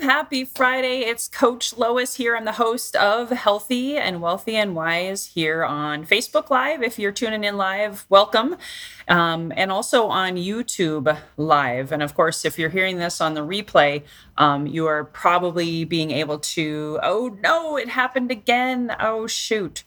Happy Friday. It's Coach Lois here. I'm the host of Healthy and Wealthy and Wise here on Facebook Live. If you're tuning in live, welcome. Um, and also on YouTube Live. And of course, if you're hearing this on the replay, um, you are probably being able to, oh no, it happened again. Oh shoot.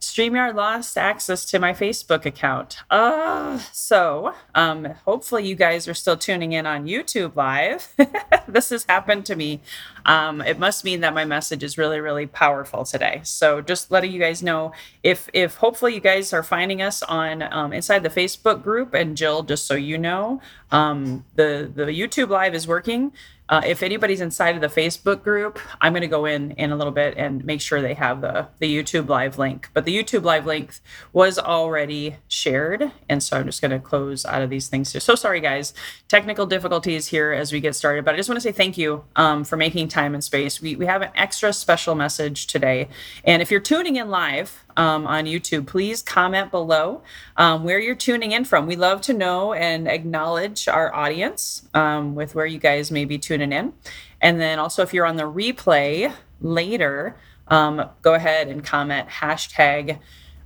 StreamYard lost access to my Facebook account. Uh, so um, hopefully you guys are still tuning in on YouTube Live. this has happened to me. Um, it must mean that my message is really, really powerful today. So just letting you guys know if if hopefully you guys are finding us on um, inside the Facebook group. And Jill, just so you know, um, the the YouTube Live is working. Uh, if anybody's inside of the Facebook group, I'm going to go in in a little bit and make sure they have the the YouTube live link. But the YouTube live link was already shared, and so I'm just going to close out of these things here. So sorry, guys, technical difficulties here as we get started. But I just want to say thank you um, for making time and space. We we have an extra special message today, and if you're tuning in live um, on YouTube, please comment below um, where you're tuning in from. We love to know and acknowledge our audience um, with where you guys may be tuning in. And then also, if you're on the replay later, um, go ahead and comment hashtag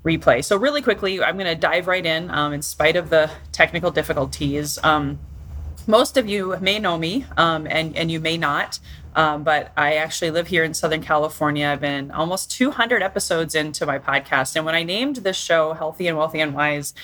replay. So, really quickly, I'm going to dive right in um, in spite of the technical difficulties. Um, most of you may know me and, and you may not. Um, but I actually live here in Southern California. I've been almost 200 episodes into my podcast. And when I named this show Healthy and Wealthy and Wise,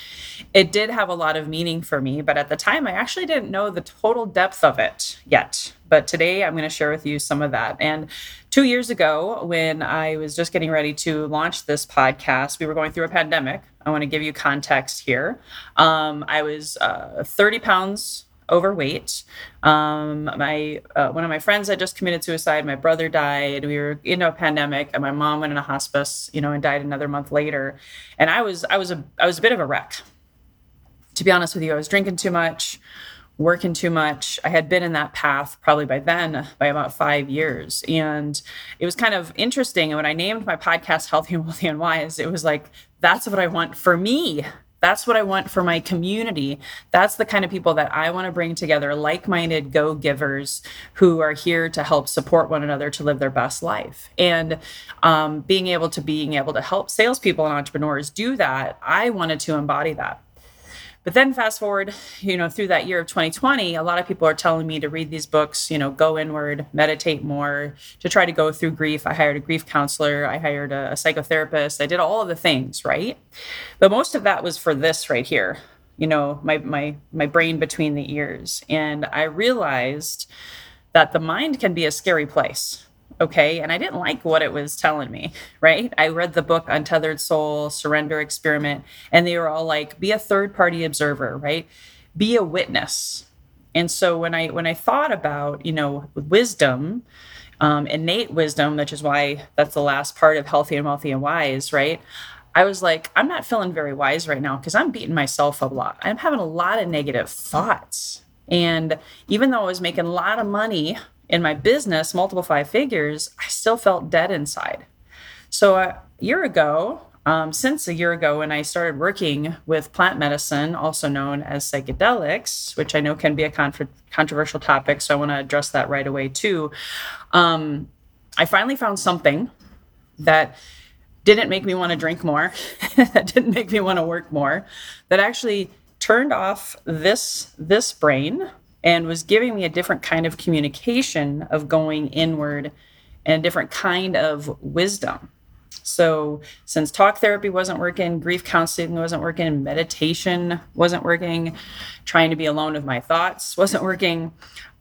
it did have a lot of meaning for me. But at the time, I actually didn't know the total depth of it yet. But today, I'm going to share with you some of that. And two years ago, when I was just getting ready to launch this podcast, we were going through a pandemic. I want to give you context here. Um, I was uh, 30 pounds overweight. Um, my uh, one of my friends had just committed suicide. My brother died. We were in a pandemic, and my mom went in a hospice, you know, and died another month later. And I was I was a I was a bit of a wreck. To be honest with you, I was drinking too much, working too much. I had been in that path probably by then by about five years, and it was kind of interesting. And when I named my podcast "Healthy and Wealthy and Wise," it was like that's what I want for me that's what I want for my community. That's the kind of people that I want to bring together, like minded go givers who are here to help support one another to live their best life. And um, being able to being able to help salespeople and entrepreneurs do that, I wanted to embody that. But then fast forward, you know, through that year of 2020, a lot of people are telling me to read these books, you know, go inward, meditate more, to try to go through grief. I hired a grief counselor, I hired a, a psychotherapist, I did all of the things, right? But most of that was for this right here, you know, my my my brain between the ears. And I realized that the mind can be a scary place okay and i didn't like what it was telling me right? I read the book untethered soul surrender experiment and they were all like be a third party observer right? Be a witness. And so when i when i thought about you know wisdom um, innate wisdom which is why that's the last part of healthy and wealthy and wise right? I was like i'm not feeling very wise right now because i'm beating myself up a lot. I'm having a lot of negative thoughts. And even though i was making a lot of money in my business, multiple five figures, I still felt dead inside. So a year ago, um, since a year ago when I started working with plant medicine, also known as psychedelics, which I know can be a controversial topic, so I want to address that right away too. Um, I finally found something that didn't make me want to drink more, that didn't make me want to work more, that actually turned off this this brain and was giving me a different kind of communication of going inward and a different kind of wisdom. So, since talk therapy wasn't working, grief counseling wasn't working, meditation wasn't working, trying to be alone with my thoughts wasn't working,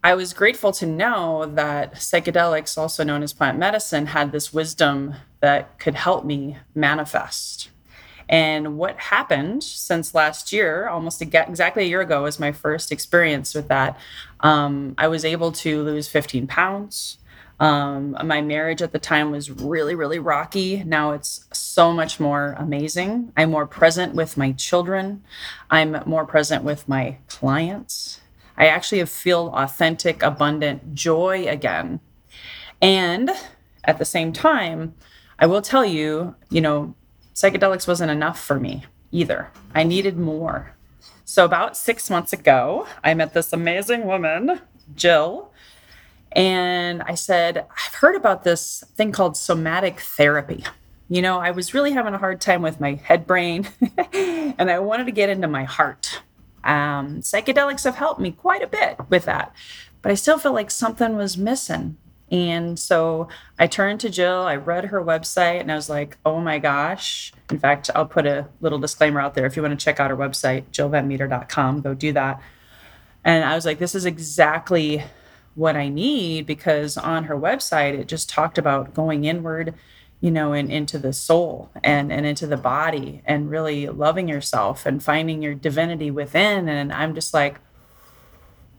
I was grateful to know that psychedelics, also known as plant medicine, had this wisdom that could help me manifest. And what happened since last year, almost exactly a year ago, was my first experience with that. Um, I was able to lose 15 pounds. Um, my marriage at the time was really, really rocky. Now it's so much more amazing. I'm more present with my children. I'm more present with my clients. I actually feel authentic, abundant joy again. And at the same time, I will tell you, you know, psychedelics wasn't enough for me either. I needed more. So, about six months ago, I met this amazing woman, Jill, and I said, I've heard about this thing called somatic therapy. You know, I was really having a hard time with my head brain, and I wanted to get into my heart. Um, psychedelics have helped me quite a bit with that, but I still felt like something was missing. And so I turned to Jill, I read her website, and I was like, oh my gosh. In fact, I'll put a little disclaimer out there. If you want to check out her website, jillvanmeter.com, go do that. And I was like, this is exactly what I need because on her website, it just talked about going inward, you know, and into the soul and, and into the body and really loving yourself and finding your divinity within. And I'm just like,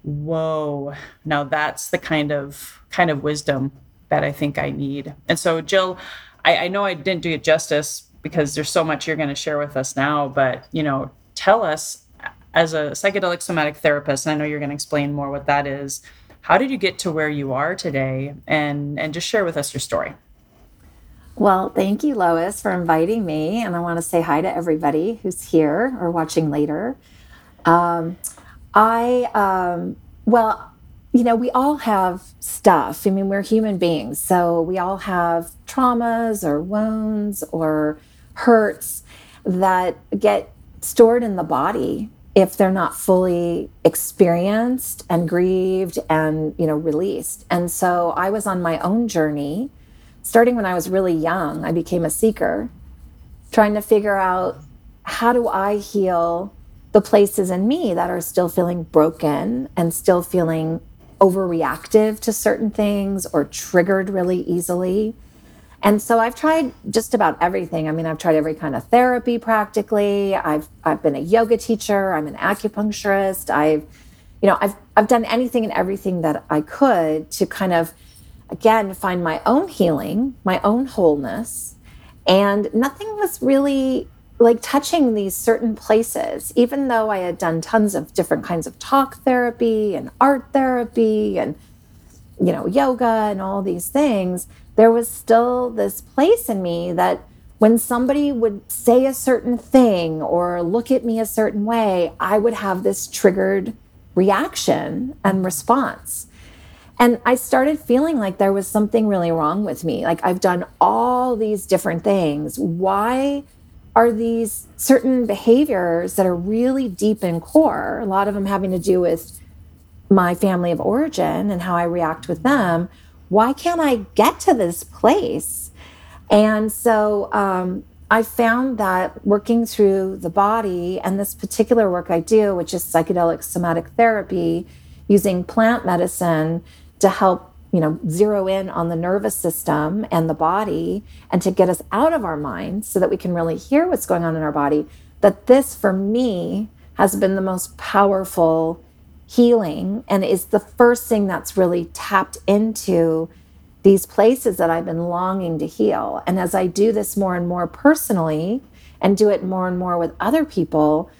whoa now that's the kind of kind of wisdom that i think i need and so jill i, I know i didn't do it justice because there's so much you're going to share with us now but you know tell us as a psychedelic somatic therapist and i know you're going to explain more what that is how did you get to where you are today and and just share with us your story well, thank you, Lois, for inviting me. And I want to say hi to everybody who's here or watching later. Um, I, um, well, you know, we all have stuff. I mean, we're human beings. So we all have traumas or wounds or hurts that get stored in the body if they're not fully experienced and grieved and, you know, released. And so I was on my own journey starting when I was really young. I became a seeker trying to figure out how do I heal the places in me that are still feeling broken and still feeling overreactive to certain things or triggered really easily. And so I've tried just about everything. I mean, I've tried every kind of therapy practically. I've I've been a yoga teacher, I'm an acupuncturist. I've you know, I've I've done anything and everything that I could to kind of again find my own healing, my own wholeness. And nothing was really like touching these certain places, even though I had done tons of different kinds of talk therapy and art therapy and, you know, yoga and all these things, there was still this place in me that when somebody would say a certain thing or look at me a certain way, I would have this triggered reaction and response. And I started feeling like there was something really wrong with me. Like I've done all these different things. Why? Are these certain behaviors that are really deep in core, a lot of them having to do with my family of origin and how I react with them. Why can't I get to this place? And so um, I found that working through the body and this particular work I do, which is psychedelic somatic therapy, using plant medicine to help you know, zero in on the nervous system and the body and to get us out of our minds so that we can really hear what's going on in our body. That this, for me, has been the most powerful healing and is the first thing that's really tapped into these places that I've been longing to heal. And as I do this more and more personally and do it more and more with other people,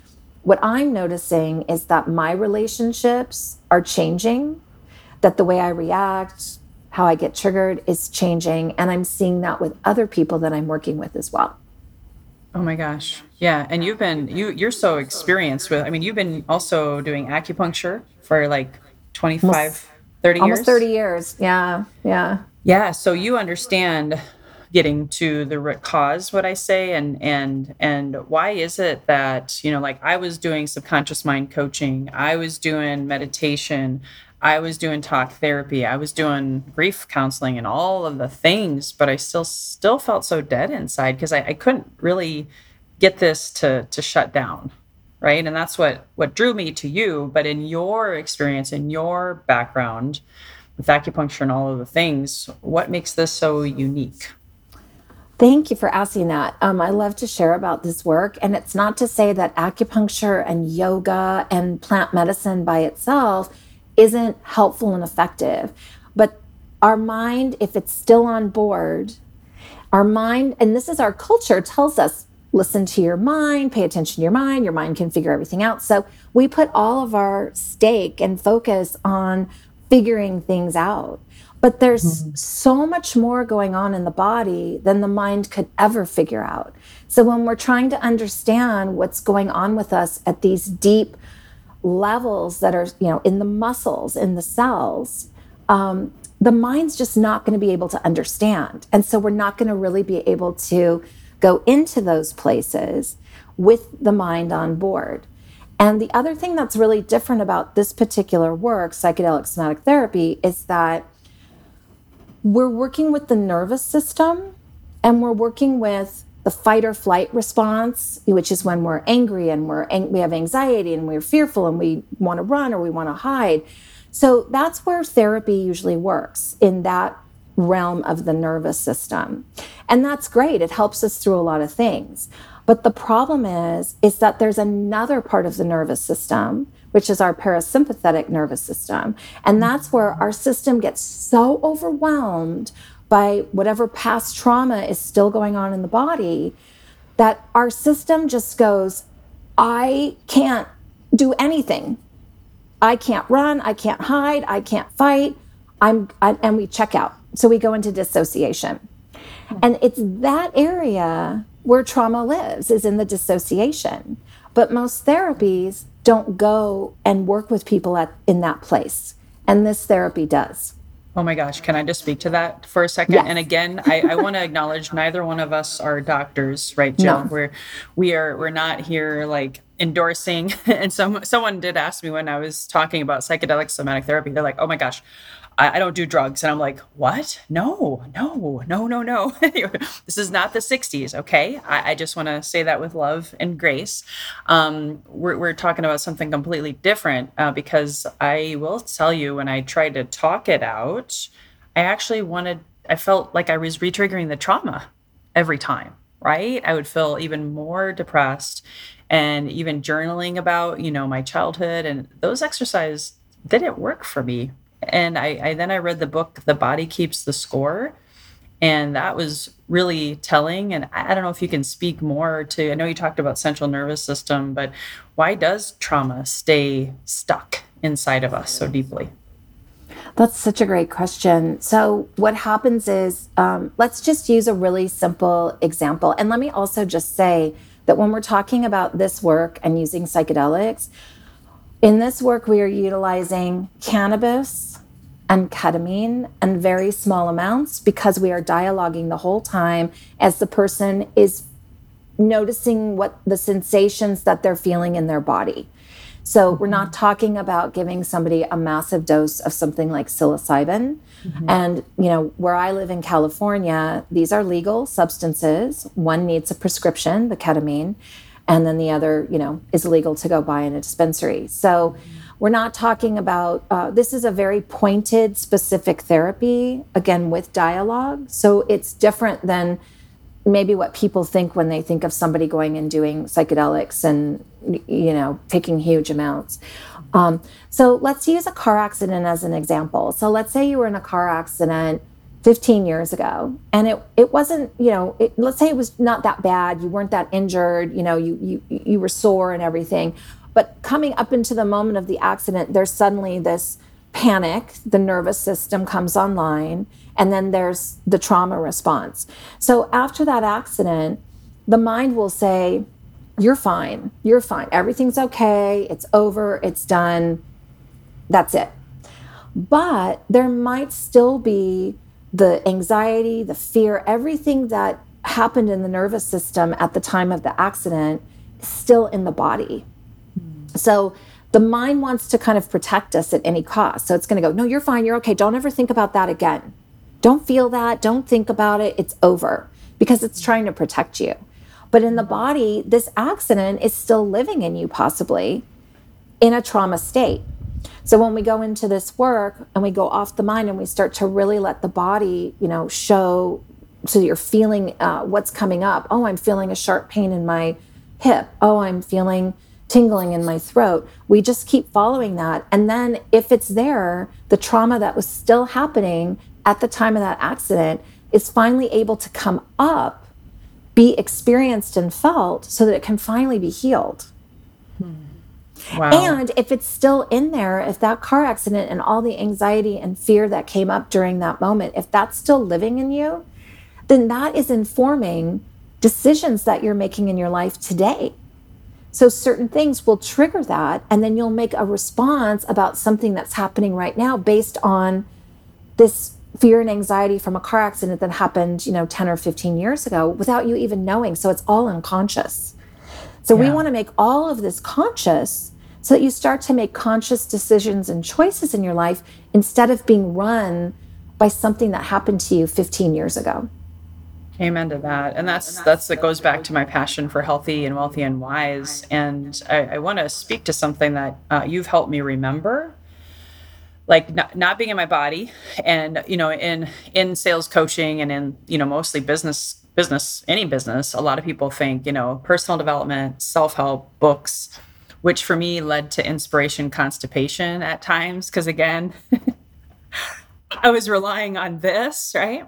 what I'm noticing is that my relationships are changing that the way I react, how I get triggered is changing. And I'm seeing that with other people that I'm working with as well. Oh my gosh. Yeah. And you've been, you, you're so experienced with, I mean, you've been also doing acupuncture for like 25, almost, 30 years. Almost 30 years. Yeah. Yeah. Yeah. So you understand getting to the root cause what i say and and and why is it that you know like i was doing subconscious mind coaching i was doing meditation I was doing talk therapy, I was doing grief counseling and all of the things, but I still still felt so dead inside because I, I couldn't really get this to to shut down. Right. And that's what what drew me to you. But in your experience, in your background with acupuncture and all of the things, what makes this so unique? Thank you for asking that. Um, I love to share about this work. And it's not to say that acupuncture and yoga and plant medicine by itself isn't helpful and effective. But our mind, if it's still on board, our mind, and this is our culture, tells us listen to your mind, pay attention to your mind, your mind can figure everything out. So we put all of our stake and focus on figuring things out. But there's mm-hmm. so much more going on in the body than the mind could ever figure out. So when we're trying to understand what's going on with us at these deep levels that are, you know, in the muscles, in the cells, um, the mind's just not going to be able to understand. And so we're not going to really be able to go into those places with the mind on board. And the other thing that's really different about this particular work, psychedelic somatic therapy, is that we're working with the nervous system and we're working with the fight or flight response, which is when we're angry and we're we have anxiety and we're fearful and we want to run or we want to hide. So that's where therapy usually works in that realm of the nervous system. And that's great. It helps us through a lot of things. But the problem is is that there's another part of the nervous system which is our parasympathetic nervous system. And that's where our system gets so overwhelmed by whatever past trauma is still going on in the body that our system just goes, I can't do anything. I can't run, I can't hide, I can't fight. I'm I, and we check out. So we go into dissociation. Hmm. And it's that area where trauma lives is in the dissociation. But most therapies don't go and work with people at in that place. And this therapy does. Oh my gosh, can I just speak to that for a second? Yes. And again, I, I want to acknowledge neither one of us are doctors, right, Jill? No. We're we are we're not here like endorsing. And some someone did ask me when I was talking about psychedelic somatic therapy, they're like, oh my gosh, I, I don't do drugs. And I'm like, what? No, no, no, no, no. this is not the 60s, okay? I, I just want to say that with love and grace. Um, we're, we're talking about something completely different uh, because I will tell you when I tried to talk it out, I actually wanted, I felt like I was retriggering the trauma every time, right? I would feel even more depressed and even journaling about, you know, my childhood and those exercises didn't work for me and I, I then I read the book The Body Keeps the Score, and that was really telling. And I don't know if you can speak more to. I know you talked about central nervous system, but why does trauma stay stuck inside of us so deeply? That's such a great question. So, what happens is, um, let's just use a really simple example. And let me also just say that when we're talking about this work and using psychedelics, in this work, we are utilizing cannabis and ketamine in very small amounts because we are dialoguing the whole time as the person is noticing what the sensations that they're feeling in their body. So we're not talking about giving somebody a massive dose of something like psilocybin. Mm-hmm. And, you know, where I live in California, these are legal substances. One needs a prescription, the ketamine and then the other, you know, is legal to go buy in a dispensary. So we're not talking about uh, this is a very pointed, specific therapy, again, with dialogue. So it's different than maybe what people think when they think of somebody going and doing psychedelics and, you know, taking huge amounts. Um, so let's use a car accident as an example. So let's say you were in a car accident 15 years ago and it it wasn't you know it, let's say it was not that bad you weren't that injured you know you you you were sore and everything but coming up into the moment of the accident there's suddenly this panic the nervous system comes online and then there's the trauma response. So after that accident the mind will say you're fine. You're fine. Everything's okay. It's over. It's done. That's it. But there might still be the anxiety, the fear, everything that happened in the nervous system at the time of the accident still in the body. So the the mind wants to kind of protect us at any cost. So it's going to go, no, you're fine. You're okay. Don't ever think about that again. Don't feel that. Don't think about it. It's over because it's trying to protect you. But in the body, this accident is still living in you, possibly in a trauma state. So when we go into this work and we go off the mind and we start to really let the body, you know, show so you're feeling uh, what's coming up. Oh, I'm feeling a sharp pain in my hip. Oh, I'm feeling tingling in my throat. We just keep following that. And then if it's there, the trauma that was still happening at the time of that accident is finally able to come up, be experienced and felt so that it can finally be healed. Hmm. Wow. And if it's still in there, if that car accident and all the anxiety and fear that came up during that moment, if that's still living in you, then that is informing decisions that you're making in your life today. So certain things will trigger that, and then you'll make a response about something that's happening right now based on this fear and anxiety from a car accident that happened, you know, 10 or 15 years ago without you even knowing. So it's all unconscious. So yeah. we want to make all of this conscious so that you start to make conscious decisions and choices in your life instead of being run by something that happened to you 15 years ago. Amen to that. And that's that's that goes back to my passion for healthy and wealthy and wise. And I, I want to speak to something that uh, you've helped me remember, like not, not being in my body, and you know, in in sales coaching and in you know mostly business business any business. A lot of people think you know personal development, self help, books, which for me led to inspiration constipation at times because again, I was relying on this right.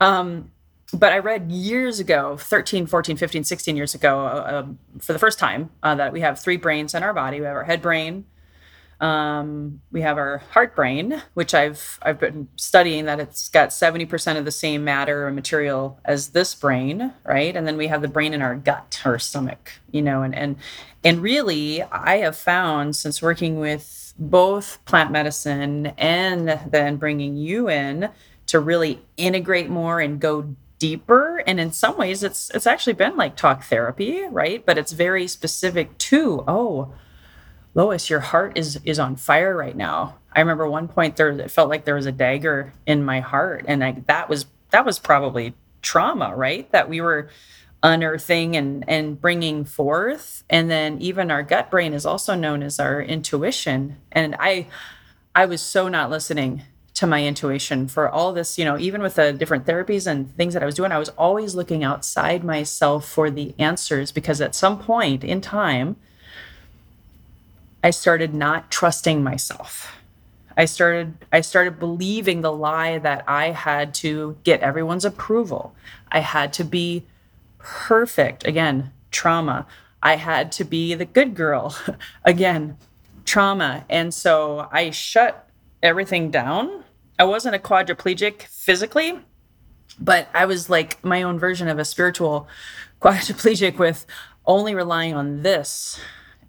Um, but I read years ago, 13, 14, 15, 16 years ago, uh, um, for the first time, uh, that we have three brains in our body. We have our head brain, um, we have our heart brain, which I've I've been studying that it's got 70% of the same matter or material as this brain, right? And then we have the brain in our gut or stomach, you know, and and and really I have found since working with both plant medicine and then bringing you in to really integrate more and go deeper and in some ways it's it's actually been like talk therapy right? But it's very specific to oh lois your heart is is on fire right now. I remember one point there it felt like there was a dagger in my heart and I, that was that was probably trauma right? That we were unearthing and and bringing forth. And then even our gut brain is also known as our intuition. And i i was so not listening to my intuition for all this, you know, even with the different therapies and things that I was doing, I was always looking outside myself for the answers because at some point in time, I started not trusting myself. I started I started believing the lie that I had to get everyone's approval. I had to be perfect. Again, trauma. I had to be the good girl. Again, trauma. And so I shut everything down I wasn't a quadriplegic physically, but I was like my own version of a spiritual quadriplegic with only relying on this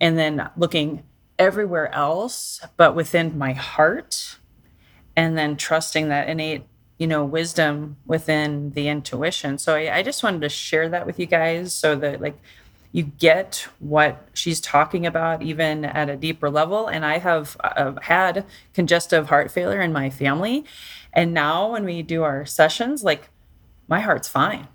and then looking everywhere else but within my heart and then trusting that innate you know wisdom within the intuition. So I, I just wanted to share that with you guys so that like you get what she's talking about even at a deeper level. And i have uh, had congestive heart failure in my family. And now when we do our sessions like my heart's fine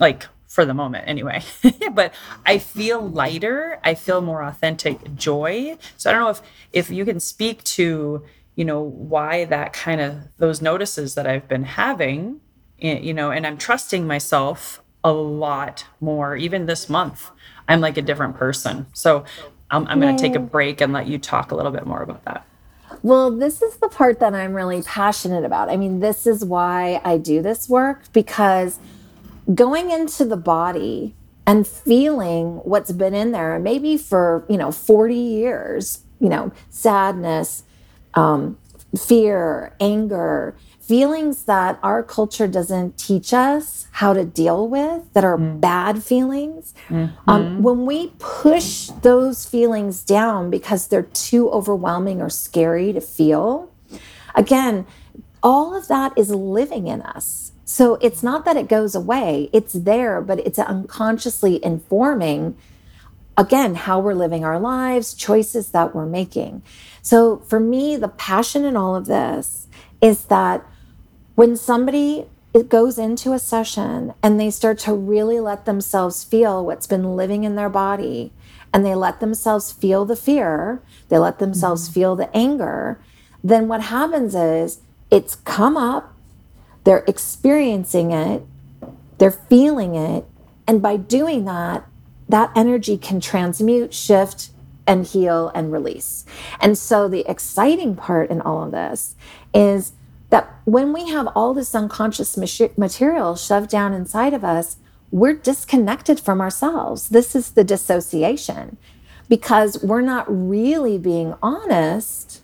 like for the moment anyway. But i feel lighter. I feel more authentic joy. So i don't know if if you can speak to you know why that kind of those notices that i've been having eh, you know and i'm trusting myself a lot more. Even this month, I'm like a different person. So I'm, I'm going to take a break and let you talk a little bit more about that. Well, this is the part that I'm really passionate about. I mean, this is why I do this work because going into the body and feeling what's been in there, maybe for, you know, 40 years, you know, sadness, um, fear, anger, feelings that our culture doesn't teach us how to deal with that are mm. bad feelings um, mm-hmm. um, when we push those feelings down because they're too overwhelming or scary to feel again all of that is living in us so it's not that it goes away it's there but it's unconsciously informing again, how we're living our lives, choices that we're making. So for me, the passion in all of this is that when somebody it goes into a session and they start to really let themselves feel what's been living in their body and they let themselves feel the fear, they let themselves mm-hmm. feel the anger, then what happens is it's come up, they're experiencing it, they're feeling it, and by doing that, that energy can transmute, shift, and heal and release. And so the exciting part in all of this is that when we have all this unconscious material shoved down inside of us, we're disconnected from ourselves. This is the dissociation because we're not really being honest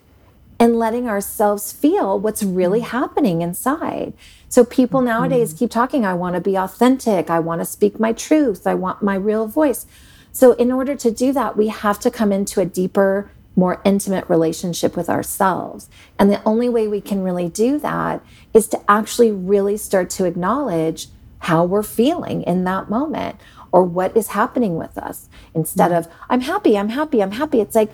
and letting ourselves feel what's really happening inside. So people nowadays mm-hmm. keep talking, I want to be authentic, I want to speak my truth, I want my real voice. So in order to do that, we have to come into a deeper more intimate relationship with ourselves. And the only way we can really do that is to actually really start to acknowledge how we're feeling in that moment or what is happening with us instead of, I'm happy, I'm happy, I'm happy. It's like,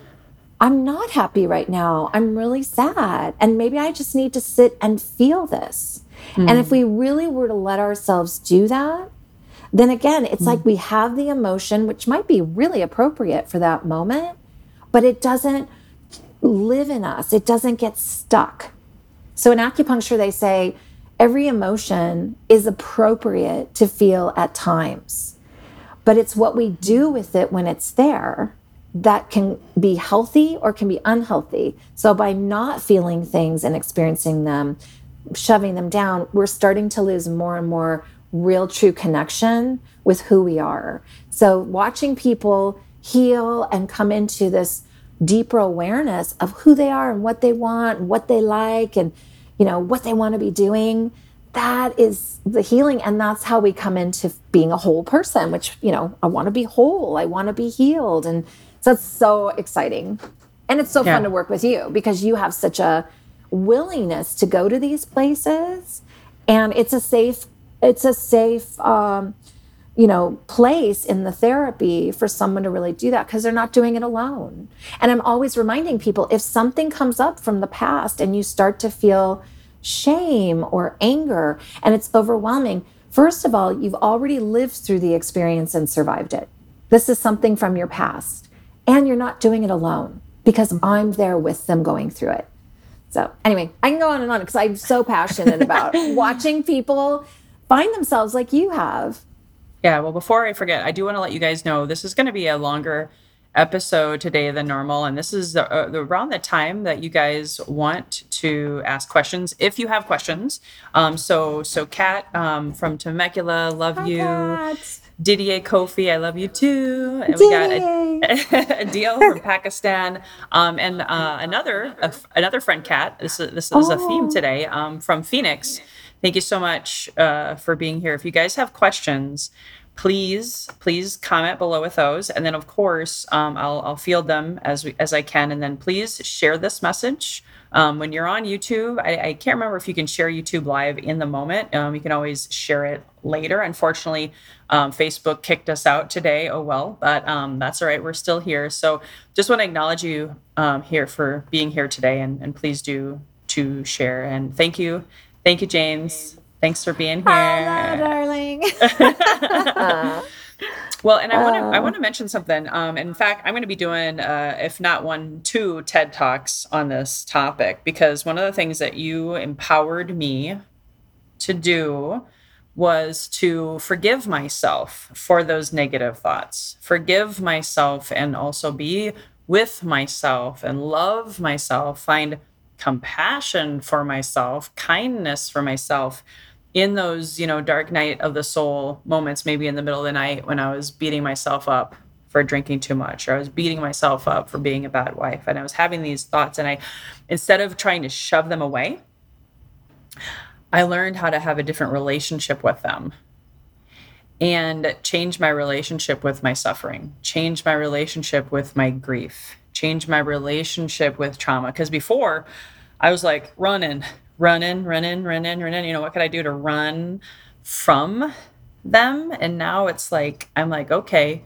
I'm not happy right now. I'm really sad. And maybe I just need to sit and feel this. Mm. And if we really were to let ourselves do that, then again, it's mm. like we have the emotion, which might be really appropriate for that moment, but it doesn't live in us, it doesn't get stuck. So in acupuncture, they say every emotion is appropriate to feel at times, but it's what we do with it when it's there that can be healthy or can be unhealthy. So by not feeling things and experiencing them, shoving them down, we're starting to lose more and more real true connection with who we are. So watching people heal and come into this deeper awareness of who they are and what they want and what they like and you know what they want to be doing that is the healing and that's how we come into being a whole person which you know i want to be whole i want to be healed and so it's so exciting and it's so yeah. fun to work with you because you have such a willingness to go to these places and it's a safe it's a safe um, you know, place in the therapy for someone to really do that because they're not doing it alone. And I'm always reminding people if something comes up from the past and you start to feel shame or anger and it's overwhelming, first of all, you've already lived through the experience and survived it. This is something from your past. And you're not doing it alone because I'm there with them going through it. So, anyway, I can go on and on because I'm so passionate about watching people find themselves like you have yeah, well, before I forget, I do want to let you guys know this is going to be a longer episode today than normal. And this is the, uh, the, around the time that you guys want to ask questions, if you have questions. Um, so, so Kat um, from Temecula, love Hi, you. Kat. Didier Kofi, I love you too. And we got a, a deal from Pakistan, um, and uh, another another friend, Kat. This is this is oh. a theme oh. today um, from Phoenix. Thank you so much uh, for being here. If you guys have questions, please please comment below with those. And then of course um, I'll, I'll field them as we, as i can. And then please share this message um, when you're on youtube. I, I, can't remember if you can share youtube live in the moment. Um, you can always share it later. Unfortunately um, facebook kicked us out today. Oh well but um, that's all right. We're still here. So just want to acknowledge you um, here for being here today. And, and please do to share. And thank you Thank you, James. Thanks for being here. Hello, darling. well, and I want to I want to mention something. Um, in fact, I'm going to be doing, uh, if not one, two TED talks on this topic because one of the things that you empowered me to do was to forgive myself for those negative thoughts, forgive myself, and also be with myself and love myself, find compassion for myself, kindness for myself in those, you know, dark night of the soul moments, maybe in the middle of the night when I was beating myself up for drinking too much or I was beating myself up for being a bad wife and I was having these thoughts and I instead of trying to shove them away, I learned how to have a different relationship with them and change my relationship with my suffering, change my relationship with my grief, change my relationship with trauma. Because before I was like running, running, running, running, running. You know, what could I do to run from them? And now it's like, I'm like, okay,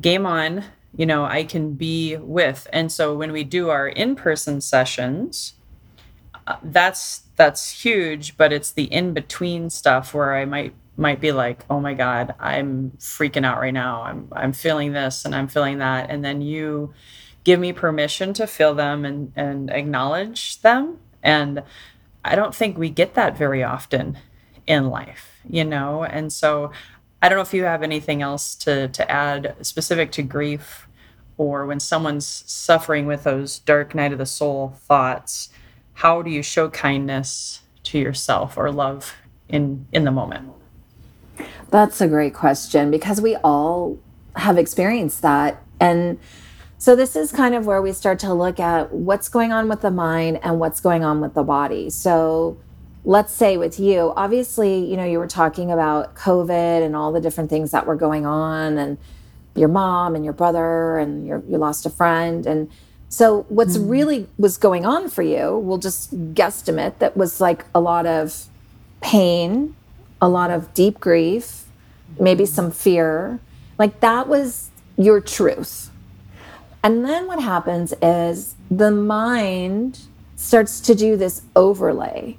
game on, you know, I can be with. And so when we do our in-person sessions, uh, that's that's huge, but it's the in-between stuff where I might might be like, "Oh my god, I'm freaking out right now. I'm I'm feeling this and I'm feeling that." And then you give me permission to feel them and and acknowledge them. And I don't think we get that very often in life, you know? And so I don't know if you have anything else to to add specific to grief or when someone's suffering with those dark night of the soul thoughts, how do you show kindness to yourself or love in in the moment? That's a great question because we all have experienced that and so this is kind of where we start to look at what's going on with the mind and what's going on with the body. So let's say with you, obviously, you know, you were talking about COVID and all the different things that were going on and your mom and your brother and your, you lost a friend. And so what's mm. really was going on for you, we'll just guesstimate that was like a lot of pain, a lot of deep grief, maybe mm-hmm. some fear. Like that was your truth and then what happens is the mind starts to do this overlay.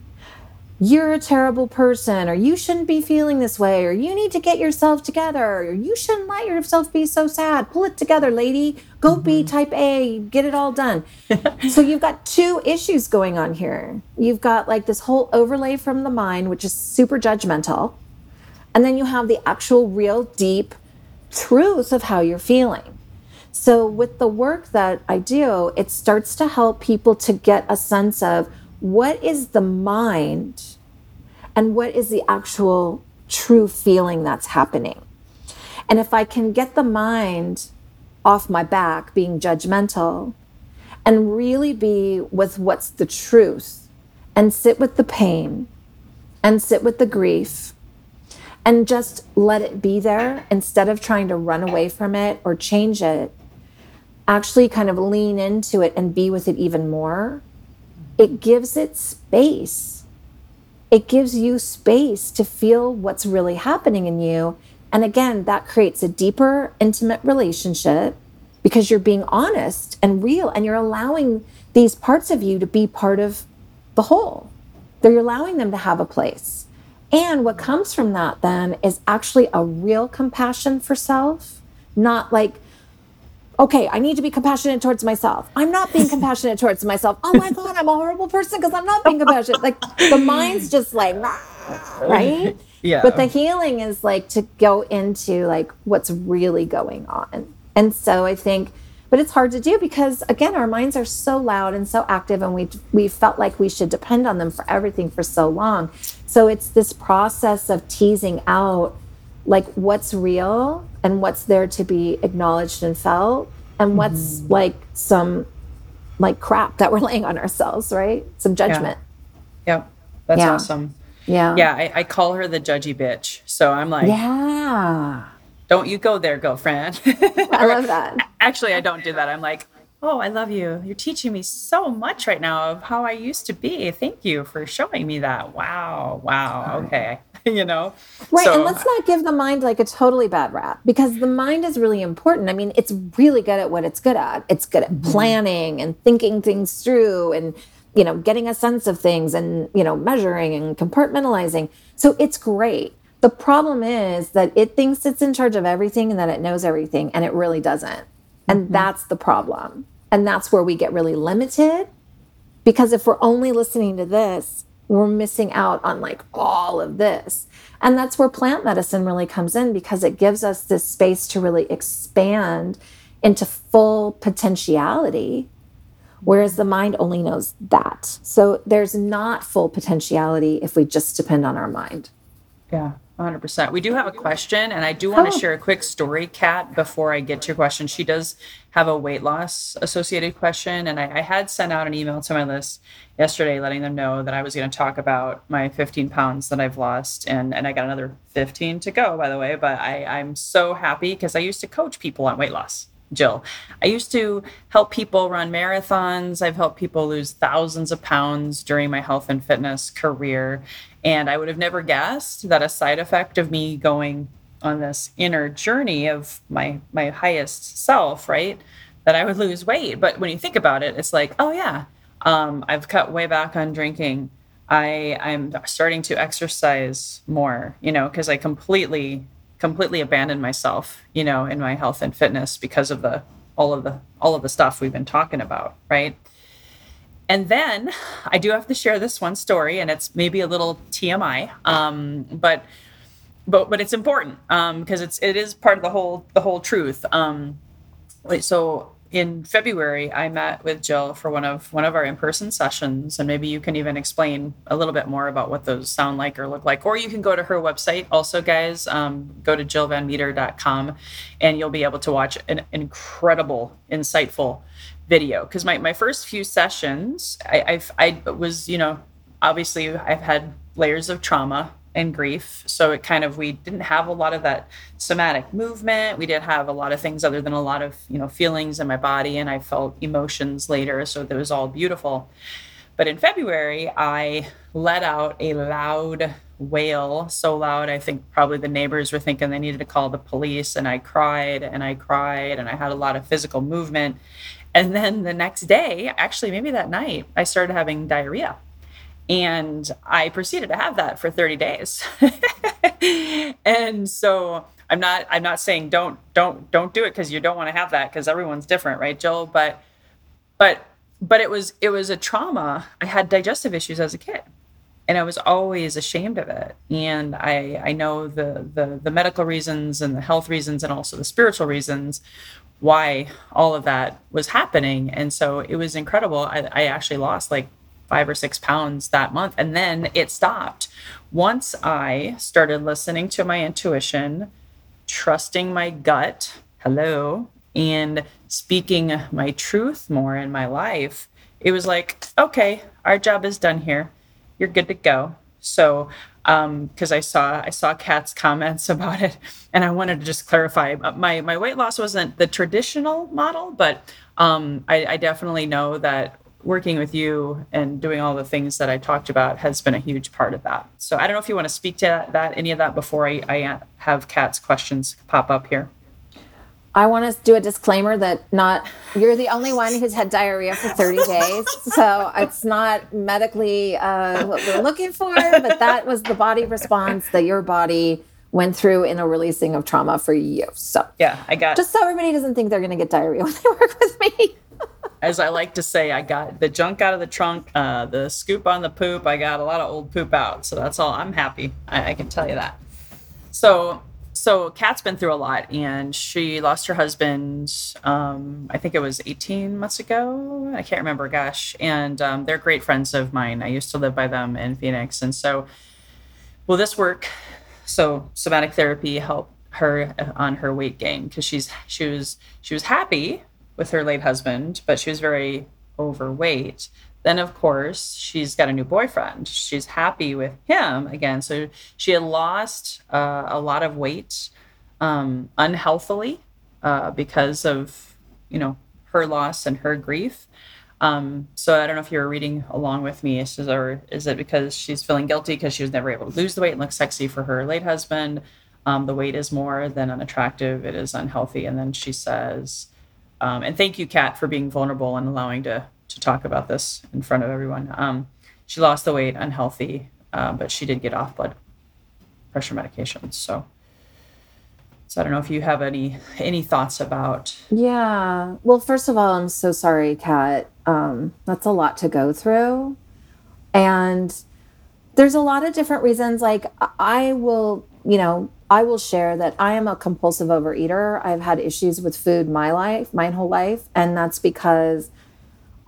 You're a terrible person, or you shouldn't be feeling this way, or you need to get yourself together, or you shouldn't let yourself be so sad. Pull it together, lady. Go mm-hmm. be type A, get it all done. so you've got two issues going on here. You've got like this whole overlay from the mind, which is super judgmental. And then you have the actual, real, deep truth of how you're feeling. So, with the work that I do, it starts to help people to get a sense of what is the mind and what is the actual true feeling that's happening. And if I can get the mind off my back, being judgmental, and really be with what's the truth, and sit with the pain, and sit with the grief, and just let it be there instead of trying to run away from it or change it actually kind of lean into it and be with it even more, it gives it space. It gives you space to feel what's really happening in you. And again, that creates a deeper, intimate relationship because you're being honest and real and you're allowing these parts of you to be part of the whole. They're allowing them to have a place. And what comes from that then is actually a real compassion for self, not like okay, I need to be compassionate towards myself. I'm not being compassionate towards myself. Oh my God, I'm a horrible person because I'm not being compassionate. Like the mind's just like, right? Yeah. But the healing is like to go into like what's really going on. And so I think, but it's hard to do because again, our minds are so loud and so active and we we felt like we should depend on them for everything for so long. So it's this process of teasing out like what's real and what's there to be acknowledged and felt and what's mm-hmm. like some like crap that we're laying on ourselves right? Some judgment. Yeah, yeah. that's yeah. awesome. Yeah. Yeah I, I, call her the judgy bitch. So i'm like yeah. Don't you go there girlfriend. I love that. Actually i don't do that. I'm like oh i love you. You're teaching me so much right now of how i used to be. Thank you for showing me that. Wow. Wow. Okay you know? Right. So, and let's not give the mind like a totally bad rap because the mind is really important. I mean, it's really good at what it's good at. It's good at mm-hmm. planning and thinking things through and, you know, getting a sense of things and, you know, measuring and compartmentalizing. So it's great. The problem is that it thinks it's in charge of everything and that it knows everything, and it really doesn't. And mm-hmm. that's the problem. And that's where we get really limited because if we're only listening to this, we're missing out on like all of this. And that's where plant medicine really comes in because it gives us this space to really expand into full potentiality, whereas the mind only knows that. So there's not full potentiality if we just depend on our mind. Yeah. 100%. We do have a question, and I do want to oh. share a quick story, Kat, before I get to your question. She does have a weight loss associated question, and I, I had sent out an email to my list yesterday letting them know that I was going to talk about my 15 pounds that I've lost, and, and I got another 15 to go, by the way. But I, I'm so happy because I used to coach people on weight loss. Jill. I used to help people run marathons. I've helped people lose thousands of pounds during my health and fitness career. And I would have never guessed that a side effect of me going on this inner journey of my my highest self, right? That I would lose weight. But when you think about it, it's like, oh yeah, um, I've cut way back on drinking. I I'm starting to exercise more, you know, because I completely completely abandoned myself, you know, in my health and fitness because of the all of the all of the stuff we've been talking about, right? And then I do have to share this one story, and it's maybe a little TMI, um, but but but it's important because um, it's it is part of the whole the whole truth. Um, so in February, I met with Jill for one of one of our in-person sessions, and maybe you can even explain a little bit more about what those sound like or look like. Or you can go to her website. Also, guys, um, go to jillvanmeter.com, and you'll be able to watch an incredible, insightful video. Because my my first few sessions, I I've, I was you know obviously I've had layers of trauma and grief. So it kind of we didn't have a lot of that somatic movement. We did have a lot of things other than a lot of, you know, feelings in my body and I felt emotions later, so that was all beautiful. But in February, I let out a loud wail, so loud I think probably the neighbors were thinking they needed to call the police and I cried and I cried and I had a lot of physical movement. And then the next day, actually maybe that night, I started having diarrhea and I proceeded to have that for 30 days. and so I'm not I'm not saying don't don't don't do it because you don't want to have that because everyone's different, right, Jill? But but but it was it was a trauma. I had digestive issues as a kid. And I was always ashamed of it. And I I know the the the medical reasons and the health reasons and also the spiritual reasons why all of that was happening. And so it was incredible. I, I actually lost like five or six pounds that month. And then it stopped. Once I started listening to my intuition, trusting my gut, hello, and speaking my truth more in my life, it was like, okay, our job is done here. You're good to go. So, because um, I saw I saw Kat's comments about it, and I wanted to just clarify. Uh, my my weight loss wasn't the traditional model, but um, I, I definitely know that working with you and doing all the things that I talked about has been a huge part of that. So I don't know if you want to speak to that, any of that before I, I have Kat's questions pop up here. I want to do a disclaimer that not you're the only one who's had diarrhea for 30 days. So it's not medically uh, what we're looking for, but that was the body response that your body went through in a releasing of trauma for you. So yeah, I got just so everybody doesn't think they're going to get diarrhea when they work with me as I like to say, I got the junk out of the trunk, uh, the scoop on the poop. I got a lot of old poop out, so that's all. I'm happy. I, I can tell you that. So, so Kat's been through a lot, and she lost her husband. Um, I think it was 18 months ago. I can't remember. Gosh, and um, they're great friends of mine. I used to live by them in Phoenix, and so, will this work? So, somatic therapy helped her on her weight gain because she's she was she was happy with her late husband, but she was very overweight. Then, of course, she's got a new boyfriend. She's happy with him again. So she had lost uh, a lot of weight um, unhealthily uh, because of, you know, her loss and her grief. Um, so I don't know if you were reading along with me. Is, or is it because she's feeling guilty because she was never able to lose the weight and look sexy for her late husband? Um, the weight is more than unattractive. It is unhealthy. And then she says, um, and thank you, Kat, for being vulnerable and allowing to to talk about this in front of everyone. Um, she lost the weight, unhealthy, uh, but she did get off blood pressure medications. So, so I don't know if you have any any thoughts about. Yeah. Well, first of all, I'm so sorry, Kat. Um, that's a lot to go through, and there's a lot of different reasons. Like I will, you know, I will share that I am a compulsive overeater. I've had issues with food my life, my whole life, and that's because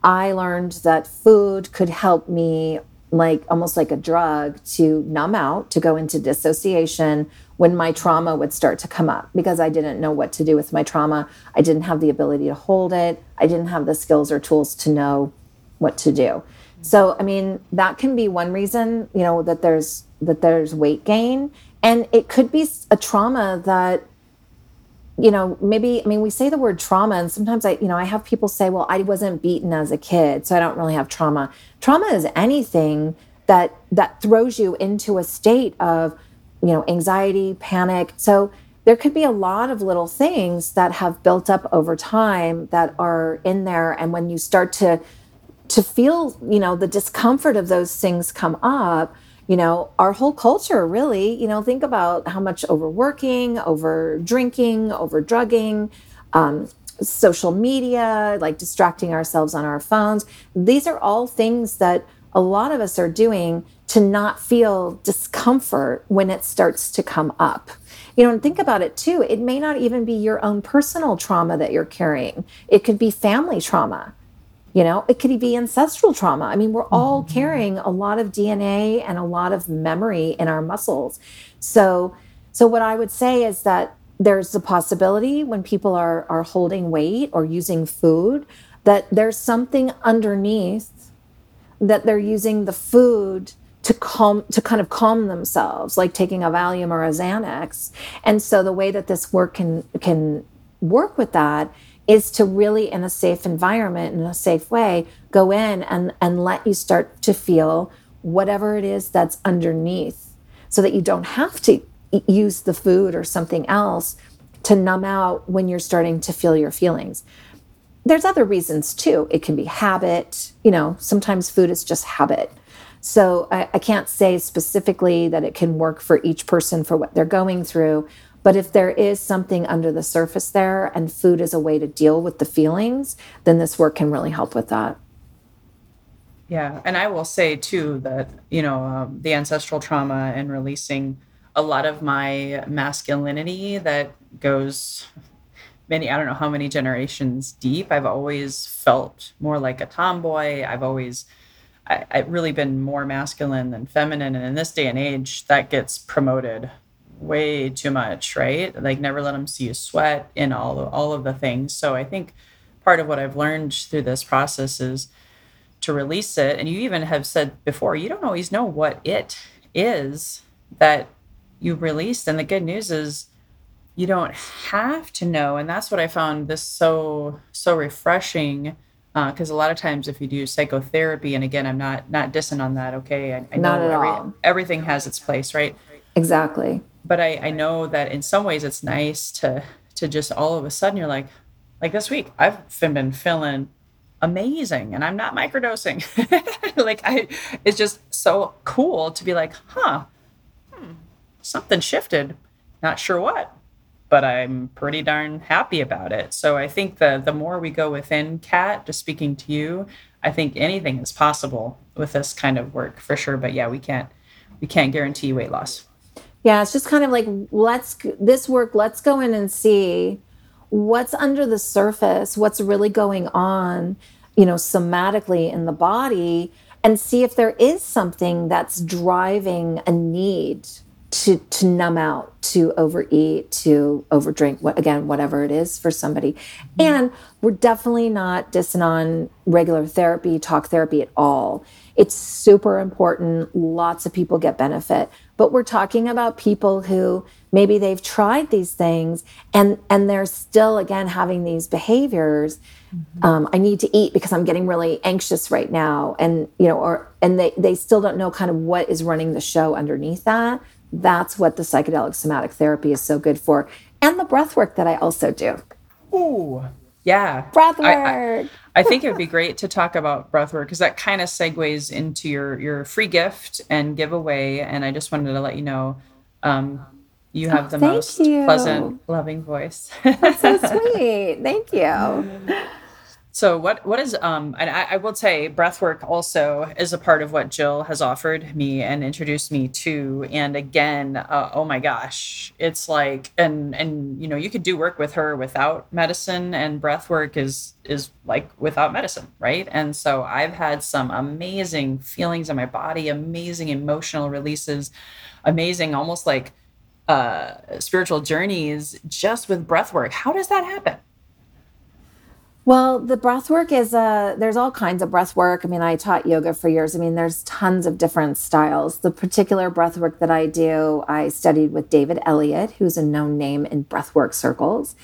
I learned that food could help me like almost like a drug to numb out, to go into dissociation when my trauma would start to come up because I didn't know what to do with my trauma. I didn't have the ability to hold it. I didn't have the skills or tools to know what to do. So, I mean, that can be one reason, you know, that there's that there's weight gain and it could be a trauma that you know maybe i mean we say the word trauma and sometimes i you know i have people say well i wasn't beaten as a kid so i don't really have trauma trauma is anything that that throws you into a state of you know, anxiety, panic. So there could be a lot of little things that have built up over time that are in there. And when you start to to feel, you know, the discomfort of those things come up, you know, our whole culture really, you know, think about how much overworking, over drinking, over drugging, um, social media, like distracting ourselves on our phones. These are all things that a lot of us are doing to not feel discomfort when it starts to come up. You know, and think about it too. It may not even be your own personal trauma that you're carrying, it could be family trauma. You know, it could be ancestral trauma. I mean, we're all mm-hmm. carrying a lot of DNA and a lot of memory in our muscles. So, so what I would say is that there's a possibility when people are are holding weight or using food that there's something underneath that they're using the food to calm to kind of calm themselves like taking a valium or a xanax and so the way that this work can can work with that is to really in a safe environment in a safe way go in and and let you start to feel whatever it is that's underneath so that you don't have to use the food or something else to numb out when you're starting to feel your feelings. There's other reasons too. It can be habit. You know sometimes food is just habit. So I, I can't say specifically that it can work for each person for what they're going through. But if there is something under the surface there and food is a way to deal with the feelings, then this work can really help with that. Yeah. And I will say too that, you know, um, the ancestral trauma and releasing a lot of my masculinity that goes many, I don't know how many generations deep. I've always felt more like a tomboy. I've always I, I've really been more masculine than feminine. And in this day and age, that gets promoted way too much, right? Like never let them see you sweat in all of, all of the things. So I think part of what I've learned through this process is to release it. And you even have said before, you don't always know what it is that you released. And the good news is you don't have to know. And that's what I found this so, so refreshing because uh, a lot of times if you do psychotherapy and again i'm not not dissing on that okay i, I not at every, all. everything has its place right exactly but I, I know that in some ways it's nice to to just all of a sudden you're like like this week i've been feeling amazing and i'm not microdosing like i it's just so cool to be like huh hmm, something shifted not sure what but I'm pretty darn happy about it. So I think the the more we go within Kat, just speaking to you, I think anything is possible with this kind of work for sure. But yeah, we can't we can't guarantee weight loss. Yeah, it's just kind of like let's this work, let's go in and see what's under the surface, what's really going on, you know, somatically in the body and see if there is something that's driving a need to to numb out to overeat to overdrink what again whatever it is for somebody. Mm-hmm. and we're definitely not dissing on regular therapy talk therapy at all. It's super important. Lots of people get benefit but we're talking about people who maybe they've tried these things and and they're still again having these behaviors mm-hmm. um, i need to eat because i'm getting really anxious right now and you know or and they they still don't know kind of what is running the show underneath that that's what the psychedelic somatic therapy is so good for. And the breath work that I also do. Ooh, yeah. Breath work. I, I, I think it would be great to talk about breath work because that kind of segues into your, your free gift and giveaway. And I just wanted to let you know um, you have oh, the most you. pleasant, loving voice. That's so sweet. Thank you. So what what is um and I, I, will say breathwork also is a part of what Jill has offered me and introduced me to. And again, uh, oh my gosh, it's like and and you know you could do work with her without medicine, and breathwork is is like without medicine, right? And so I've had some amazing feelings in my body, amazing emotional releases, amazing almost like uh, spiritual journeys just with breathwork. How does that happen? Well, the breath work is a, there's all kinds of breath work. I mean, I taught yoga for years. I mean, there's tons of different styles. The particular breath work that I do, I studied with David Elliott, who's a known name in breathwork circles.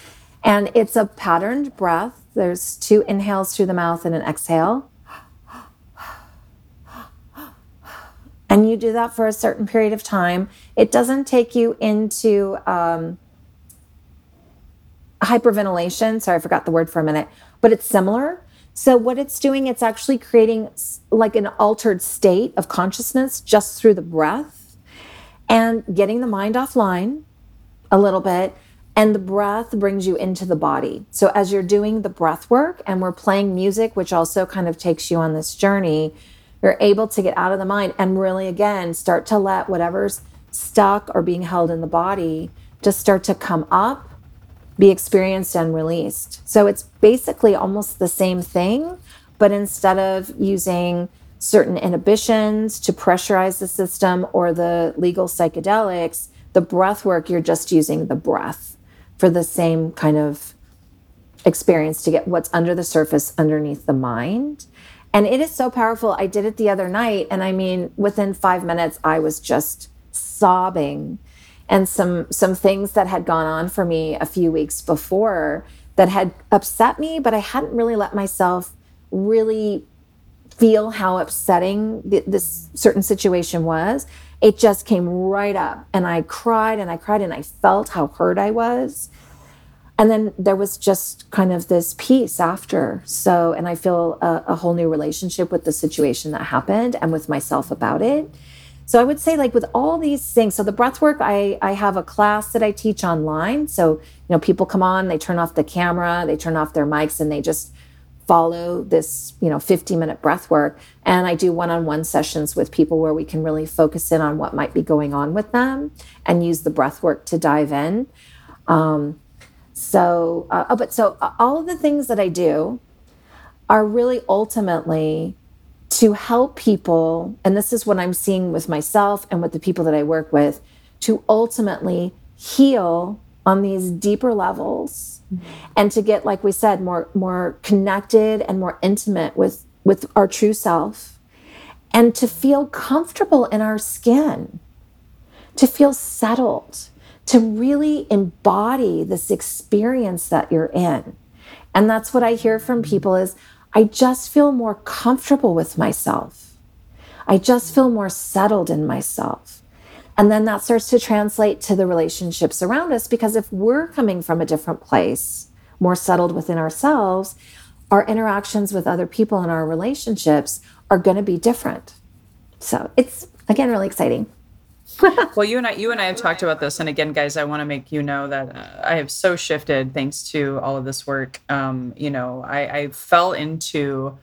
And it's a patterned breath. There's two inhales through the mouth and an exhale. And you do that for a certain period of time. It doesn't take you into um, hyperventilation. Sorry, I forgot the word for a minute, but it's similar. So, what it's doing, it's actually creating like an altered state of consciousness just through the breath and getting the mind offline a little bit. And the breath brings you into the body. So, as you're doing the breath work and we're playing music, which also kind of takes you on this journey, you're able to get out of the mind and really, again, start to let whatever's stuck or being held in the body just start to come up be experienced and released. So it's basically almost the same thing, but instead of using certain inhibitions to pressurize the system or the legal psychedelics, the breath work, you're just using the breath for the same kind of experience to get what's under the surface underneath the mind. And it is so powerful. I did it the other night. And I mean, within five minutes, I was just sobbing and some some things that had gone on for me a few weeks before that had upset me but i hadn't really let myself really feel how upsetting th- this certain situation was. It just came right up and i cried and i cried and i felt how hurt i was. And then there was just kind of this peace after. So and i feel a, a whole new relationship with the situation that happened and with myself about it so I would say like with all these things, so the breath work, I, I have a class that I teach online. So, you know, people come on, they turn off the camera, they turn off their mics and they just follow this, you know, 50 minute breath work. And I do one-on-one sessions with people where we can really focus in on what might be going on with them and use the breath work to dive in. Um, so, uh, oh, but so uh, all of the things that I do are really ultimately to help people, and this is what I'm seeing with myself and with the people that I work with, to ultimately heal on these deeper levels mm-hmm. and to get like we said more more connected and more intimate with with our true self and to feel comfortable in our skin to feel settled to really embody this experience that you're in and that's what i hear from people is I just feel more comfortable with myself. I just feel more settled in myself. And then that starts to translate to the relationships around us because if we're coming from a different place, more settled within ourselves, our interactions with other people and our relationships are going to be different. So it's, again, really exciting. Well, you and I, you and I have talked about this, and again, guys, I want to make you know that uh, I have so shifted thanks to all of this work. Um, you know, I, I fell into,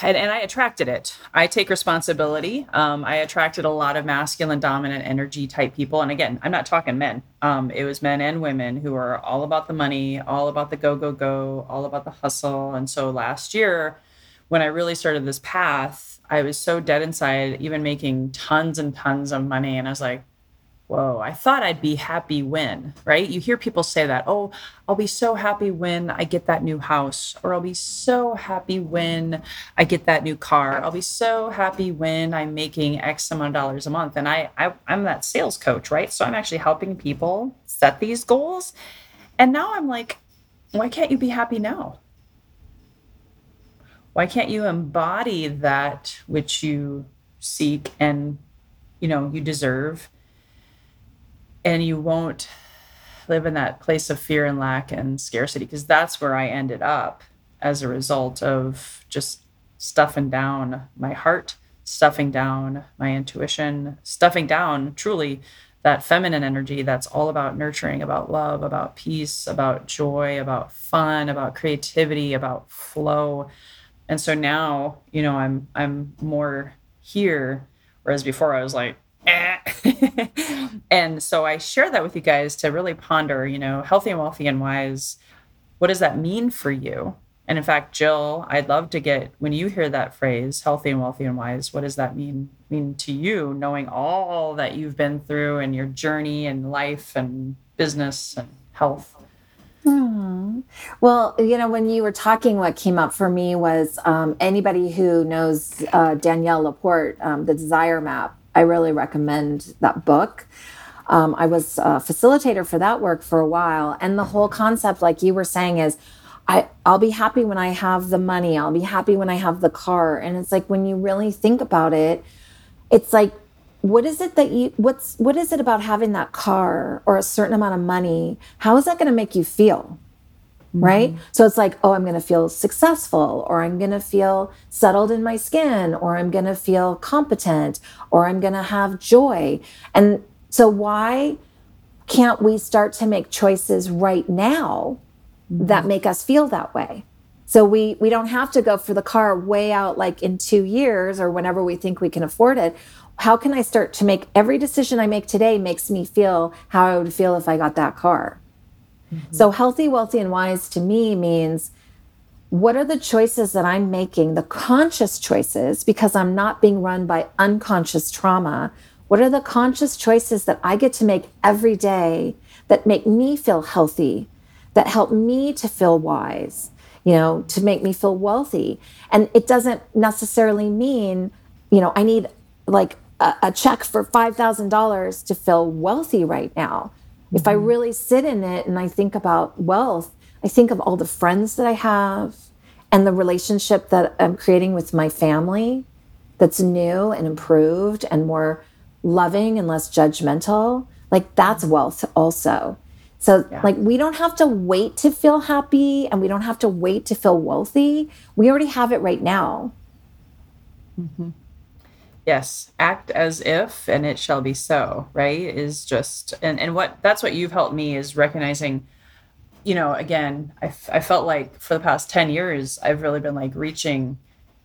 and, and, I attracted it. I take responsibility. Um, I attracted a lot of masculine, dominant energy type people, and again, I'm not talking men. Um, it was men and women who are all about the money, all about the go, go, go, all about the hustle. And so last year, when I really started this path I was so dead inside, even making tons and tons of money. And I was like, whoa, I thought I'd be happy when, right? You hear people say that, oh, I'll be so happy when I get that new house, or I'll be so happy when I get that new car. I'll be so happy when I'm making X amount of dollars a month. And I, I I'm that sales coach, right? So I'm actually helping people set these goals. And now I'm like, why can't you be happy now? Why can't you embody that which you seek and you know you deserve? And you won't live in that place of fear and lack and scarcity because that's where i ended up as a result of just stuffing down my heart stuffing down my intuition stuffing down truly that feminine energy that's all about nurturing about love about peace about joy about fun about creativity about flow and so now you know i'm i'm more here whereas before i was like eh. and so i share that with you guys to really ponder you know healthy and wealthy and wise what does that mean for you and in fact jill i'd love to get when you hear that phrase healthy and wealthy and wise what does that mean mean to you knowing all that you've been through and your journey and life and business and health Well, you know, when you were talking, what came up for me was um, anybody who knows uh, Danielle LaPorte, um, The Desire Map. I really recommend that book. Um, I was a facilitator for that work for a while. And the whole concept, like you were saying, is I, I'll be happy when I have the money. I'll be happy when I have the car. And it's like when you really think about it, it's like what is it that you what's what is it about having that car or a certain amount of money how is that going to make you feel mm-hmm. right so it's like oh i'm going to feel successful or i'm going to feel settled in my skin or i'm going to feel competent or i'm going to have joy and so why can't we start to make choices right now mm-hmm. that make us feel that way so we we don't have to go for the car way out like in 2 years or whenever we think we can afford it how can I start to make every decision I make today makes me feel how I would feel if I got that car? Mm-hmm. So, healthy, wealthy, and wise to me means what are the choices that I'm making, the conscious choices, because I'm not being run by unconscious trauma? What are the conscious choices that I get to make every day that make me feel healthy, that help me to feel wise, you know, to make me feel wealthy? And it doesn't necessarily mean, you know, I need like a, a check for $5,000 to feel wealthy right now. Mm-hmm. If I mm-hmm. really sit in it and I think about wealth, I think of all the friends that I have and the relationship that I'm creating with my family that's new and improved and more loving and less judgmental. Like that's mm-hmm. wealth also. So, yeah. like, we don't have to wait to feel happy and we don't have to wait to feel wealthy. We already have it right now. Mm-hmm. Yes, act as if and it shall be so, right? Is just and and what that's what you've helped me is recognizing you know, again, I, I felt like for the past 10 years I've really been like reaching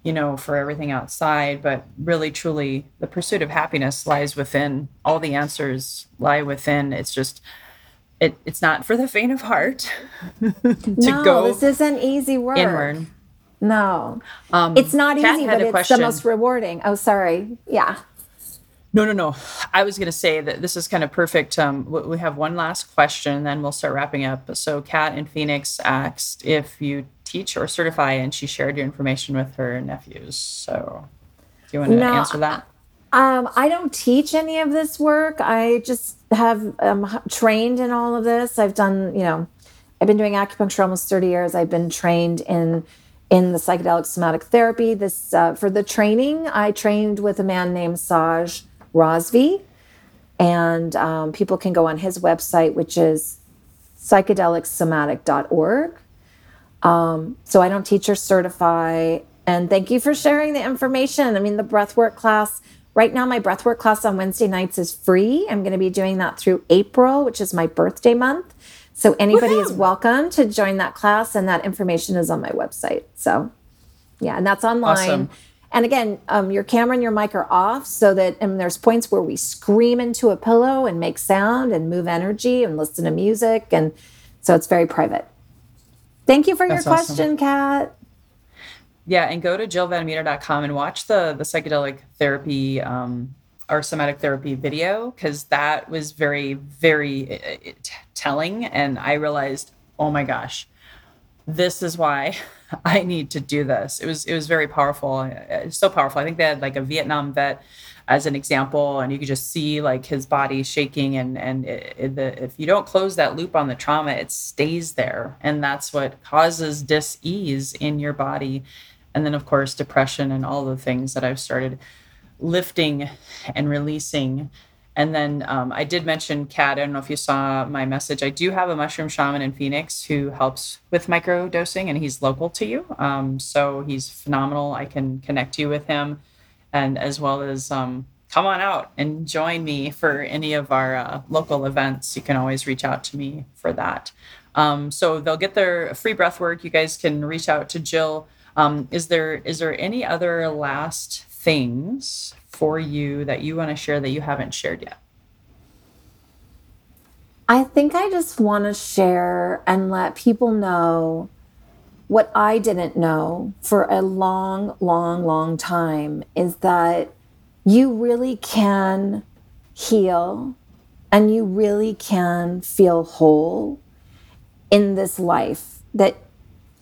you know, for everything outside, but really truly the pursuit of happiness lies within. All the answers lie within. It's just it it's not for the faint of heart to no, go this isn't easy work. Inward. No, um, it's not easy, but it's question. the most rewarding. Oh, sorry. Yeah. No, no, no. I was going to say that this is kind of perfect. Um, we have one last question, then we'll start wrapping up. So, Kat in Phoenix asked if you teach or certify, and she shared your information with her nephews. So, do you want to no, answer that? Um, I don't teach any of this work. I just have um, trained in all of this. I've done, you know, I've been doing acupuncture almost 30 years. I've been trained in in the psychedelic somatic therapy. This uh, for the training, I trained with a man named Saj Razvi, and um, people can go on his website, which is psychedelicsomatic.org. Um, so I don't teach or certify. And thank you for sharing the information. I mean, the breathwork class. Right now, my breathwork class on Wednesday nights is free. I'm going to be doing that through April, which is my birthday month. So anybody Woo-hoo! is welcome to join that class, and that information is on my website. So, yeah, and that's online. Awesome. And again, um, your camera and your mic are off so that and there's points where we scream into a pillow and make sound and move energy and listen to music. And so it's very private. Thank you for That's your question, Kat. Yeah, and go to jillvanmeter.com and watch the the psychedelic therapy um, our somatic therapy video because that was very very uh, uh telling and i realized oh my gosh this is why i need to do this. It was it was very powerful it's so powerful. I think they had like a vietnam vet as an example and you could just see like his body shaking and and it, it, the, if you don't close that loop on the trauma it stays there and that's what causes dis-ease in your body. And then of course depression and all the things that i've started lifting and releasing. And then um, I did mention Kat. I don't know if you saw my message. I do have a mushroom shaman in Phoenix who helps with micro dosing, and he's local to you. Um, so he's phenomenal. I can connect you with him, and as well as um, come on out and join me for any of our uh, local events. You can always reach out to me for that. Um, so they'll get their free breath work. You guys can reach out to Jill. Um, is there is there any other last things for you that you want to share that you haven't shared yet? I think I just want to share and let people know what I didn't know for a long, long, long time is that you really can heal and you really can feel whole in this life. That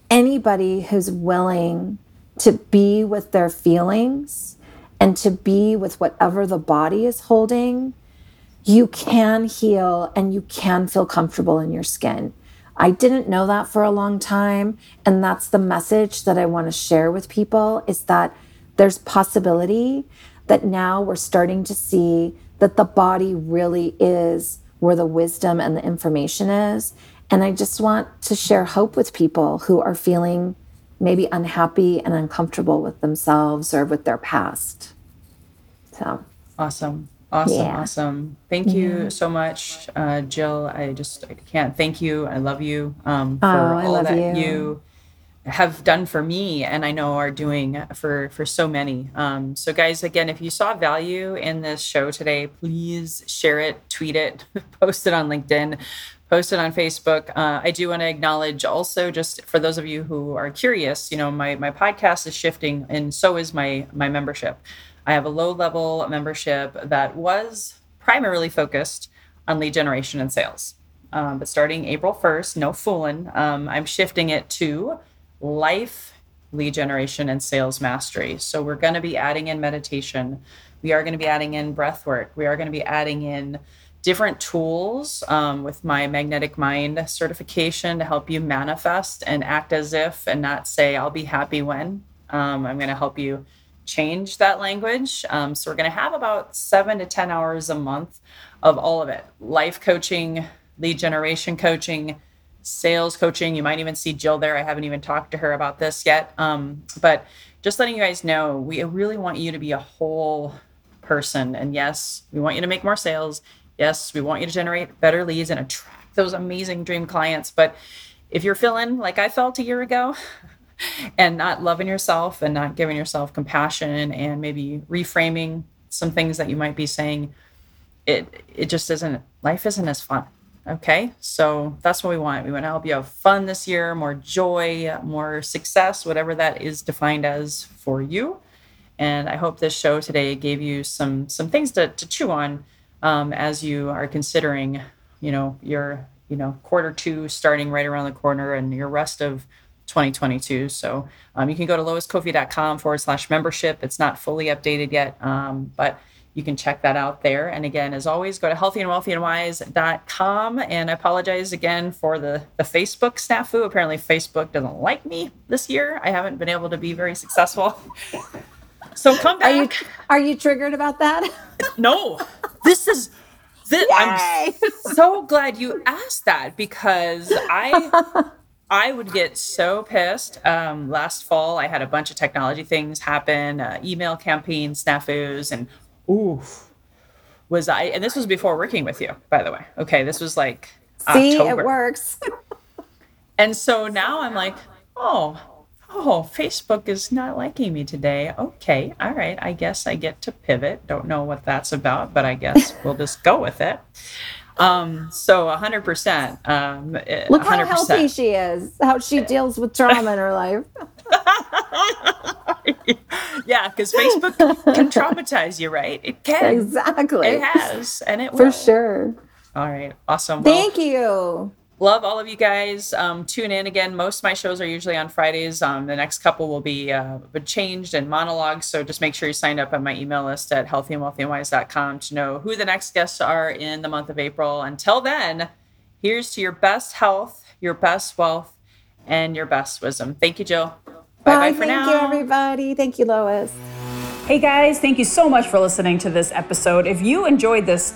anybody who's willing to be with their feelings and to be with whatever the body is holding, you can heal and you can feel comfortable in your skin. I didn't know that for a long time. And that's the message that I want to share with people is that there's possibility that now we're starting to see that the body really is where the wisdom and the information is. And I just want to share hope with people who are feeling maybe unhappy and uncomfortable with themselves or with their past. So awesome. Awesome, yeah. awesome. Thank you yeah. so much, uh, Jill. I just I can't thank you. I love you um, for oh, all that you. you. have done for me, and I know are doing for for so many. Um, so, guys, again, if you saw value in this show today, please share it, tweet it, post it on LinkedIn posted on Facebook. Uh, I do want to acknowledge also, just for those of you who are curious, you know, my my podcast is shifting, and so is my my membership. I have a low level membership that was primarily focused on lead generation and sales. Um, but starting April 1st, no fooling, um, I'm shifting it to life lead generation and sales mastery. So we're going to be adding in meditation. We are going to be adding in breath work. We are going to be adding in different tools um, with my magnetic mind certification to help you manifest and act as if and not say, I'll be happy when. Um, I'm going to help you change that language. Um, so we're going to have about seven to 10 hours a month of all of it life coaching, lead generation coaching, sales coaching. You might even see Jill there. I haven't even talked to her about this yet. Um, but just letting you guys know, we really want you to be a whole person. And yes, we want you to make more sales. Yes, we want you to generate better leads and attract those amazing dream clients. But if you're feeling like I felt a year ago and not loving yourself and not giving yourself compassion and maybe reframing some things that you might be saying, it it just isn't life isn't as fun. Okay. So that's what we want. We want to help you have fun this year, more joy, more success, whatever that is defined as for you. And I hope this show today gave you some some things to, to chew on um, as you are considering, you know, your, you know, quarter two starting right around the corner and your rest of 2022. So um, you can go to loiscofi.com forward slash membership. It's not fully updated yet, um, but you can check that out there. And again, as always, go to healthyandwealthyandwise.com. And I apologize again for the, the Facebook snafu. Apparently, Facebook doesn't like me this year. I haven't been able to be very successful. So come back. Are you, are you triggered about that? no, this is. This, I'm so glad you asked that because I I would get so pissed. Um, last fall, I had a bunch of technology things happen, uh, email campaign snafus, and oof, was I? And this was before working with you, by the way. Okay, this was like see, October. it works. and so now I'm like, oh, oh, Facebook is not liking me today. Okay, all right. I guess I get to pivot. Don't know what that's about, but I guess we'll just go with it. Um, so 100%. Um, Look 100%. how healthy she is, how she deals with trauma in her life. yeah, because Facebook can traumatize you, right? It can. Exactly. It has, and it For will. sure. All right. Awesome. Thank well, you love all of you guys. Um, tune in again. Most of my shows are usually on Fridays. Um, the next couple will be uh, changed and monologues. So just make sure you sign up on my email list at healthyandwealthyandwise.com to know who the next guests are in the month of April. Until then, here's to your best health, your best wealth, and your best wisdom. Thank you, Jill. Bye bye for thank now. Thank you, everybody. Thank you, Lois. Hey guys, thank you so much for listening to this episode. If you enjoyed this,